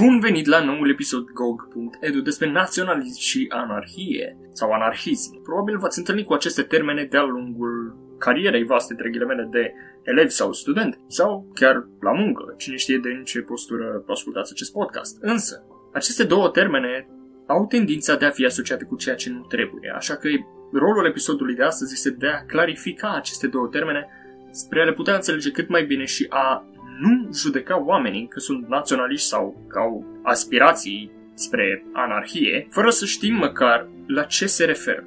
Bun venit la noul episod GOG.edu despre naționalism și anarhie sau anarhism. Probabil v-ați întâlnit cu aceste termene de-a lungul carierei voastre, între ghilimele, de elevi sau student sau chiar la muncă. Cine știe de în ce postură ascultați acest podcast. Însă, aceste două termene au tendința de a fi asociate cu ceea ce nu trebuie, așa că rolul episodului de astăzi este de a clarifica aceste două termene spre a le putea înțelege cât mai bine și a nu judeca oamenii că sunt naționaliști sau că au aspirații spre anarhie, fără să știm măcar la ce se referă.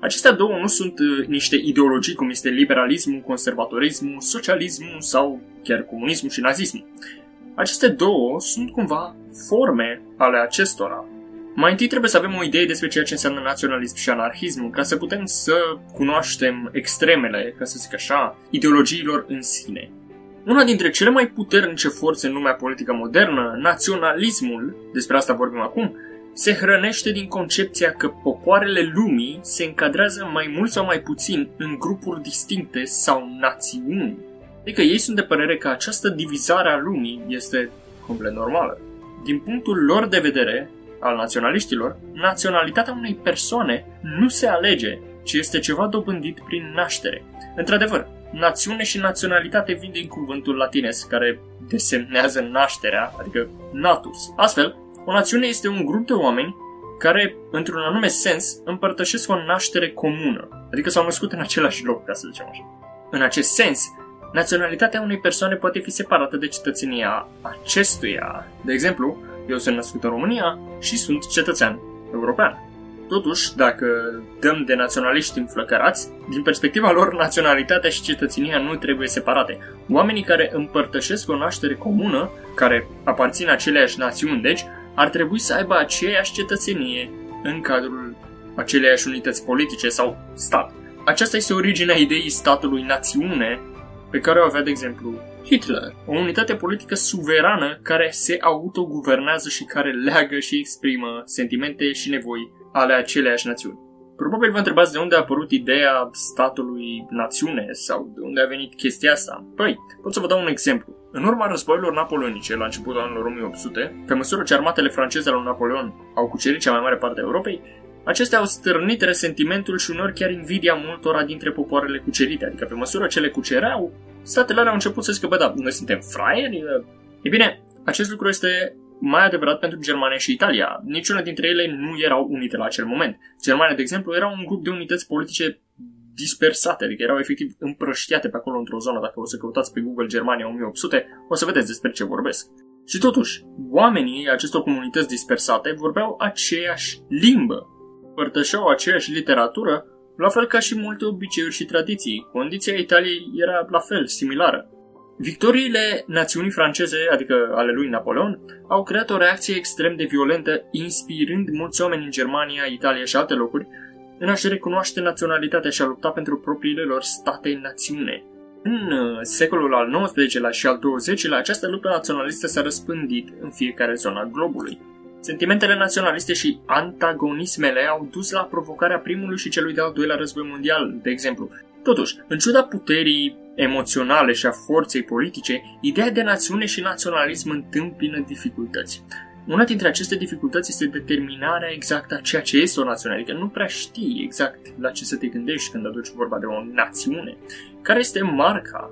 Acestea două nu sunt uh, niște ideologii cum este liberalismul, conservatorismul, socialismul sau chiar comunismul și nazismul. Aceste două sunt cumva forme ale acestora. Mai întâi trebuie să avem o idee despre ceea ce înseamnă naționalism și anarhism, ca să putem să cunoaștem extremele, ca să zic așa, ideologiilor în sine. Una dintre cele mai puternice forțe în lumea politică modernă, naționalismul, despre asta vorbim acum, se hrănește din concepția că popoarele lumii se încadrează mai mult sau mai puțin în grupuri distincte sau națiuni. Adică ei sunt de părere că această divizare a lumii este complet normală. Din punctul lor de vedere, al naționaliștilor, naționalitatea unei persoane nu se alege, ci este ceva dobândit prin naștere. Într-adevăr, națiune și naționalitate vin din cuvântul latinesc, care desemnează nașterea, adică natus. Astfel, o națiune este un grup de oameni care, într-un anume sens, împărtășesc o naștere comună, adică s-au născut în același loc, ca să zicem așa. În acest sens, naționalitatea unei persoane poate fi separată de cetățenia acestuia. De exemplu, eu sunt născut în România și sunt cetățean european. Totuși, dacă dăm de naționaliști înflăcărați, din perspectiva lor, naționalitatea și cetățenia nu trebuie separate. Oamenii care împărtășesc o naștere comună, care aparțin aceleași națiuni, deci, ar trebui să aibă aceeași cetățenie în cadrul aceleiași unități politice sau stat. Aceasta este originea ideii statului națiune pe care o avea, de exemplu, Hitler, o unitate politică suverană care se autoguvernează și care leagă și exprimă sentimente și nevoi ale aceleiași națiuni. Probabil vă întrebați de unde a apărut ideea statului națiune sau de unde a venit chestia asta. Păi, pot să vă dau un exemplu. În urma războiilor napoleonice, la începutul anilor 1800, pe măsură ce armatele franceze ale lui Napoleon au cucerit cea mai mare parte a Europei, acestea au stârnit resentimentul și uneori chiar invidia multora dintre popoarele cucerite, adică pe măsură ce le cucereau, statele alea au început să zică, bă, da, noi suntem fraieri? E bine, acest lucru este mai adevărat pentru Germania și Italia. Niciuna dintre ele nu erau unite la acel moment. Germania, de exemplu, era un grup de unități politice dispersate, adică erau efectiv împrăștiate pe acolo într-o zonă. Dacă o să căutați pe Google Germania 1800, o să vedeți despre ce vorbesc. Și totuși, oamenii acestor comunități dispersate vorbeau aceeași limbă, părtășeau aceeași literatură, la fel ca și multe obiceiuri și tradiții. Condiția Italiei era la fel, similară. Victoriile națiunii franceze, adică ale lui Napoleon, au creat o reacție extrem de violentă, inspirând mulți oameni în Germania, Italia și alte locuri în a-și recunoaște naționalitatea și a lupta pentru propriile lor state-națiune. În uh, secolul al XIX-lea și al XX-lea, această luptă naționalistă s-a răspândit în fiecare zonă a globului. Sentimentele naționaliste și antagonismele au dus la provocarea primului și celui de-al doilea război mondial, de exemplu. Totuși, în ciuda puterii emoționale și a forței politice, ideea de națiune și naționalism întâmpină dificultăți. Una dintre aceste dificultăți este determinarea exactă a ceea ce este o națiune, adică nu prea știi exact la ce să te gândești când aduci vorba de o națiune. Care este marca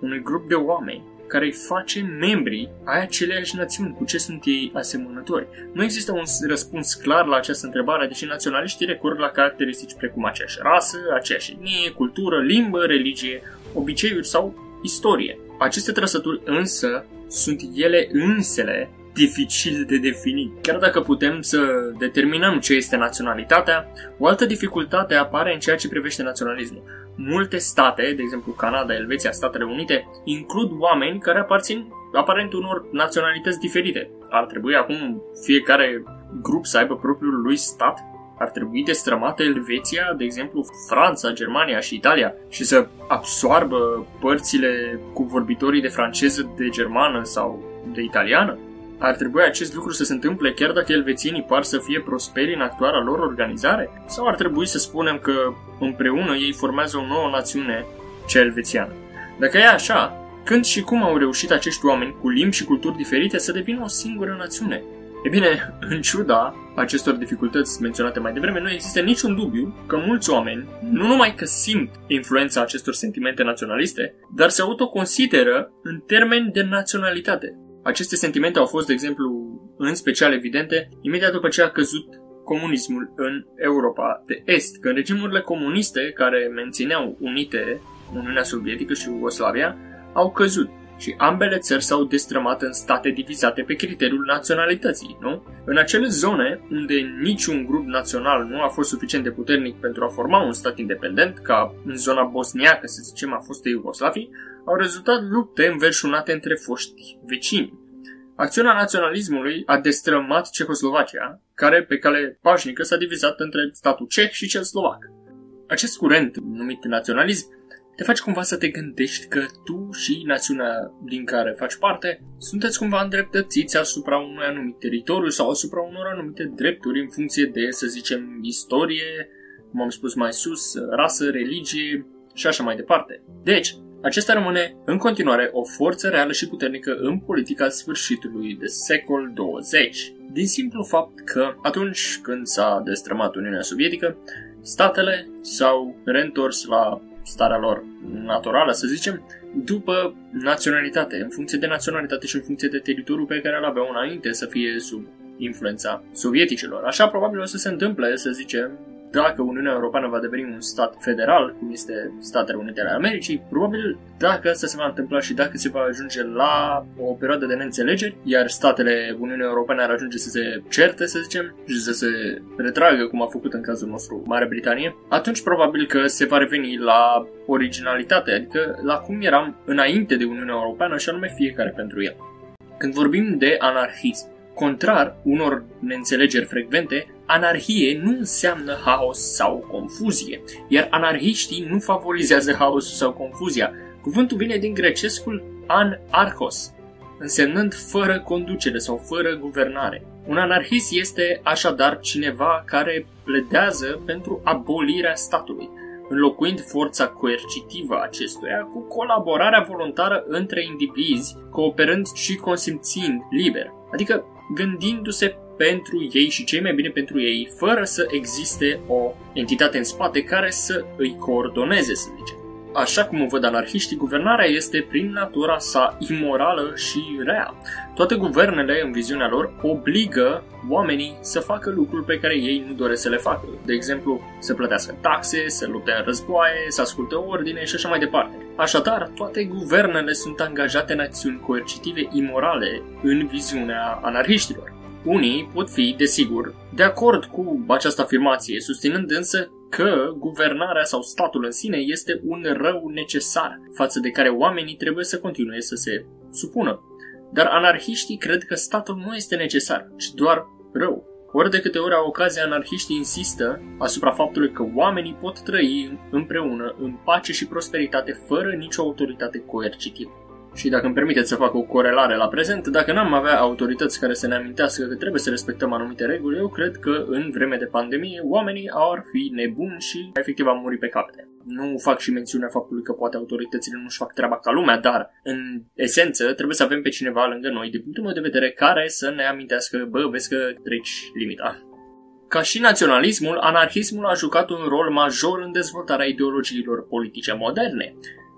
unui grup de oameni care îi face membrii ai aceleiași națiuni, cu ce sunt ei asemănători. Nu există un răspuns clar la această întrebare, deși naționaliștii recurg la caracteristici precum aceeași rasă, aceeași etnie, cultură, limbă, religie, obiceiuri sau istorie. Aceste trăsături însă sunt ele însele dificil de definit. Chiar dacă putem să determinăm ce este naționalitatea, o altă dificultate apare în ceea ce privește naționalismul. Multe state, de exemplu Canada, Elveția, Statele Unite, includ oameni care aparțin aparent unor naționalități diferite. Ar trebui acum fiecare grup să aibă propriul lui stat ar trebui destrămată Elveția, de exemplu Franța, Germania și Italia și să absoarbă părțile cu vorbitorii de franceză, de germană sau de italiană? Ar trebui acest lucru să se întâmple chiar dacă elvețienii par să fie prosperi în actuala lor organizare? Sau ar trebui să spunem că împreună ei formează o nouă națiune, cea elvețiană? Dacă e așa, Când și cum au reușit acești oameni cu limbi și culturi diferite să devină o singură națiune? E bine, în ciuda acestor dificultăți menționate mai devreme, nu există niciun dubiu că mulți oameni nu numai că simt influența acestor sentimente naționaliste, dar se autoconsideră în termeni de naționalitate. Aceste sentimente au fost, de exemplu, în special evidente, imediat după ce a căzut comunismul în Europa de Est, când regimurile comuniste care mențineau unite Uniunea Sovietică și Iugoslavia au căzut și ambele țări s-au destrămat în state divizate pe criteriul naționalității, nu? În acele zone unde niciun grup național nu a fost suficient de puternic pentru a forma un stat independent, ca în zona bosniacă, să zicem, a fost Iugoslavii, au rezultat lupte înverșunate între foști vecini. Acțiunea naționalismului a destrămat Cehoslovacia, care, pe cale pașnică, s-a divizat între statul ceh și cel slovac. Acest curent, numit naționalism, te face cumva să te gândești că tu și națiunea din care faci parte sunteți cumva îndreptățiți asupra unui anumit teritoriu sau asupra unor anumite drepturi în funcție de, să zicem, istorie, cum am spus mai sus, rasă, religie și așa mai departe. Deci, acesta rămâne în continuare o forță reală și puternică în politica sfârșitului de secol 20, din simplu fapt că atunci când s-a destrămat Uniunea Sovietică, statele s-au reîntors la starea lor naturală, să zicem, după naționalitate, în funcție de naționalitate și în funcție de teritoriul pe care îl aveau înainte să fie sub influența sovieticilor. Așa probabil o să se întâmple, să zicem, dacă Uniunea Europeană va deveni un stat federal, cum este Statele Unite ale Americii, probabil dacă asta se va întâmpla și dacă se va ajunge la o perioadă de neînțelegeri, iar statele Uniunii Europene ar ajunge să se certe, să zicem, și să se retragă, cum a făcut în cazul nostru Marea Britanie, atunci probabil că se va reveni la originalitate, adică la cum eram înainte de Uniunea Europeană și anume fiecare pentru el. Când vorbim de anarhism, Contrar unor neînțelegeri frecvente, anarhie nu înseamnă haos sau confuzie, iar anarhiștii nu favorizează haosul sau confuzia. Cuvântul vine din grecescul an-archos, însemnând fără conducere sau fără guvernare. Un anarhist este așadar cineva care pledează pentru abolirea statului, înlocuind forța coercitivă acestuia cu colaborarea voluntară între indivizi, cooperând și consimțind liber. Adică gândindu-se pentru ei și cei mai bine pentru ei, fără să existe o entitate în spate care să îi coordoneze, să zicem. Așa cum o văd anarhiștii, guvernarea este prin natura sa imorală și rea. Toate guvernele, în viziunea lor, obligă oamenii să facă lucruri pe care ei nu doresc să le facă. De exemplu, să plătească taxe, să lupte în războaie, să asculte ordine și așa mai departe. Așadar, toate guvernele sunt angajate în acțiuni coercitive imorale în viziunea anarhiștilor. Unii pot fi, desigur, de acord cu această afirmație, susținând însă că guvernarea sau statul în sine este un rău necesar, față de care oamenii trebuie să continue să se supună. Dar anarhiștii cred că statul nu este necesar, ci doar rău. Ori de câte ori au ocazia, anarhiștii insistă asupra faptului că oamenii pot trăi împreună în pace și prosperitate fără nicio autoritate coercitivă. Și dacă îmi permiteți să fac o corelare la prezent, dacă n-am avea autorități care să ne amintească că trebuie să respectăm anumite reguli, eu cred că în vreme de pandemie oamenii ar fi nebuni și efectiv am murit pe capete. Nu fac și mențiunea faptului că poate autoritățile nu-și fac treaba ca lumea, dar în esență trebuie să avem pe cineva lângă noi, din punctul meu de vedere, care să ne amintească, bă, vezi că treci limita. Ca și naționalismul, anarhismul a jucat un rol major în dezvoltarea ideologiilor politice moderne.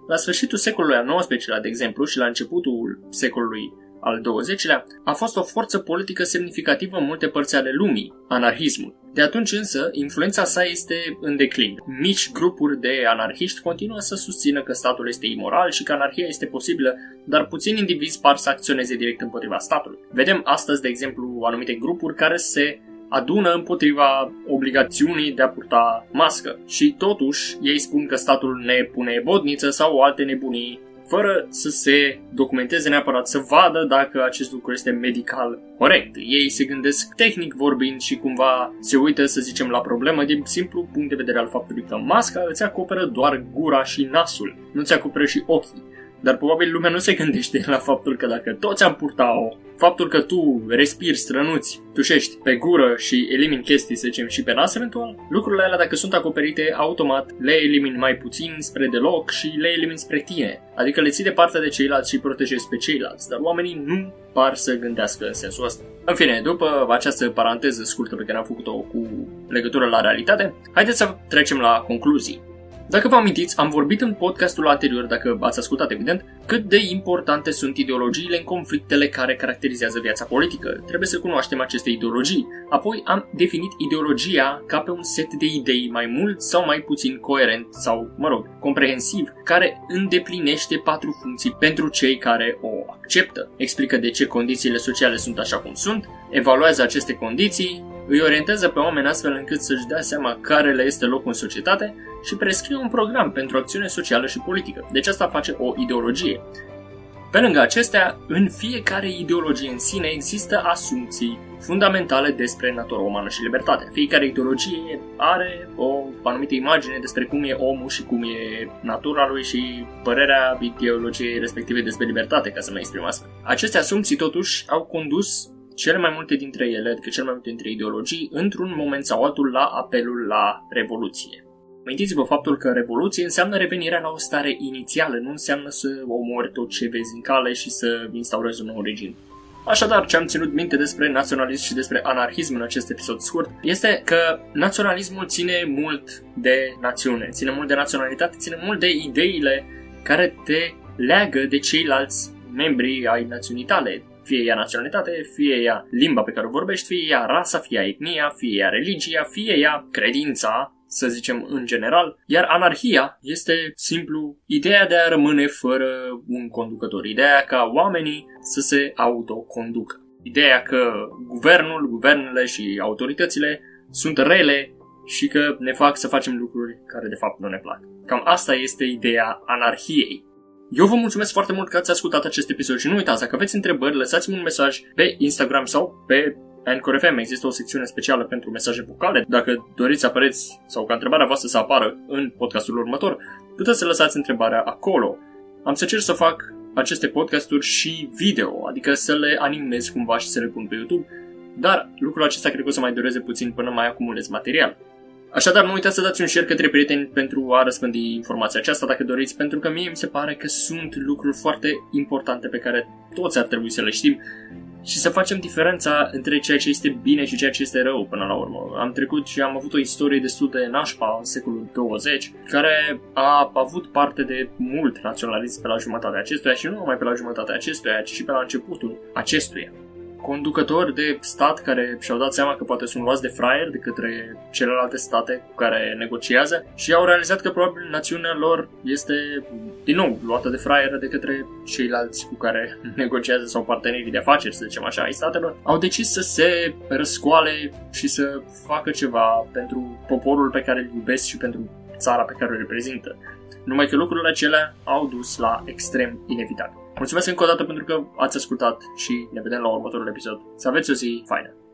La sfârșitul secolului al XIX-lea, de exemplu, și la începutul secolului al XX-lea, a fost o forță politică semnificativă în multe părți ale lumii, anarhismul. De atunci însă, influența sa este în declin. Mici grupuri de anarhiști continuă să susțină că statul este imoral și că anarhia este posibilă, dar puțini indivizi par să acționeze direct împotriva statului. Vedem astăzi, de exemplu, anumite grupuri care se adună împotriva obligațiunii de a purta mască. Și totuși, ei spun că statul ne pune bodniță sau alte nebunii, fără să se documenteze neapărat, să vadă dacă acest lucru este medical corect. Ei se gândesc tehnic vorbind și cumva se uită, să zicem, la problemă din simplu punct de vedere al faptului că masca îți acoperă doar gura și nasul, nu ți acoperă și ochii. Dar probabil lumea nu se gândește la faptul că dacă toți am purta-o, faptul că tu respiri, strănuți, tușești pe gură și elimini chestii, să zicem, și pe nas eventual, lucrurile alea dacă sunt acoperite, automat le elimini mai puțin spre deloc și le elimini spre tine. Adică le ții departe de ceilalți și protejezi pe ceilalți, dar oamenii nu par să gândească în sensul ăsta. În fine, după această paranteză scurtă pe care am făcut-o cu legătură la realitate, haideți să trecem la concluzii. Dacă vă amintiți, am vorbit în podcastul anterior, dacă ați ascultat evident, cât de importante sunt ideologiile în conflictele care caracterizează viața politică. Trebuie să cunoaștem aceste ideologii. Apoi am definit ideologia ca pe un set de idei mai mult sau mai puțin coerent sau, mă rog, comprehensiv, care îndeplinește patru funcții pentru cei care o acceptă. Explică de ce condițiile sociale sunt așa cum sunt, evaluează aceste condiții, îi orientează pe oameni astfel încât să-și dea seama care le este locul în societate și prescrie un program pentru acțiune socială și politică. Deci asta face o ideologie. Pe lângă acestea, în fiecare ideologie în sine există asumții fundamentale despre natura umană și libertate. Fiecare ideologie are o anumită imagine despre cum e omul și cum e natura lui și părerea ideologiei respective despre libertate, ca să mă exprim astfel. Aceste asumții totuși au condus cele mai multe dintre ele, adică cele mai multe dintre ideologii, într-un moment sau altul la apelul la revoluție. Amintiți-vă faptul că revoluție înseamnă revenirea la o stare inițială, nu înseamnă să omori tot ce vezi în cale și să instaurezi un nou regim. Așadar, ce am ținut minte despre naționalism și despre anarhism în acest episod scurt este că naționalismul ține mult de națiune, ține mult de naționalitate, ține mult de ideile care te leagă de ceilalți membri ai națiunii tale, fie ea naționalitate, fie ea limba pe care o vorbești, fie ea rasa, fie ea etnia, fie ea religia, fie ea credința, să zicem în general, iar anarhia este simplu ideea de a rămâne fără un conducător, ideea ca oamenii să se autoconducă. Ideea că guvernul, guvernele și autoritățile sunt rele și că ne fac să facem lucruri care de fapt nu ne plac. Cam asta este ideea anarhiei. Eu vă mulțumesc foarte mult că ați ascultat acest episod și nu uitați, dacă aveți întrebări, lăsați-mi un mesaj pe Instagram sau pe Anchor FM. Există o secțiune specială pentru mesaje vocale. Dacă doriți să apareți sau ca întrebarea voastră să apară în podcastul următor, puteți să lăsați întrebarea acolo. Am să cer să fac aceste podcasturi și video, adică să le animez cumva și să le pun pe YouTube, dar lucrul acesta cred că o să mai dureze puțin până mai acumulez material. Așadar, nu uitați să dați un share către prieteni pentru a răspândi informația aceasta dacă doriți, pentru că mie mi se pare că sunt lucruri foarte importante pe care toți ar trebui să le știm și să facem diferența între ceea ce este bine și ceea ce este rău până la urmă. Am trecut și am avut o istorie destul de nașpa în secolul 20, care a avut parte de mult naționalism pe la jumătatea acestuia și nu numai pe la jumătatea acestuia, ci și pe la începutul acestuia conducători de stat care și-au dat seama că poate sunt luați de fraier de către celelalte state cu care negociază și au realizat că probabil națiunea lor este din nou luată de fraier de către ceilalți cu care negociază sau partenerii de afaceri, să zicem așa, ai statelor, au decis să se răscoale și să facă ceva pentru poporul pe care îl iubesc și pentru țara pe care o reprezintă. Numai că lucrurile acelea au dus la extrem inevitabil. Mulțumesc încă o dată pentru că ați ascultat și ne vedem la următorul episod. Să aveți o zi faină!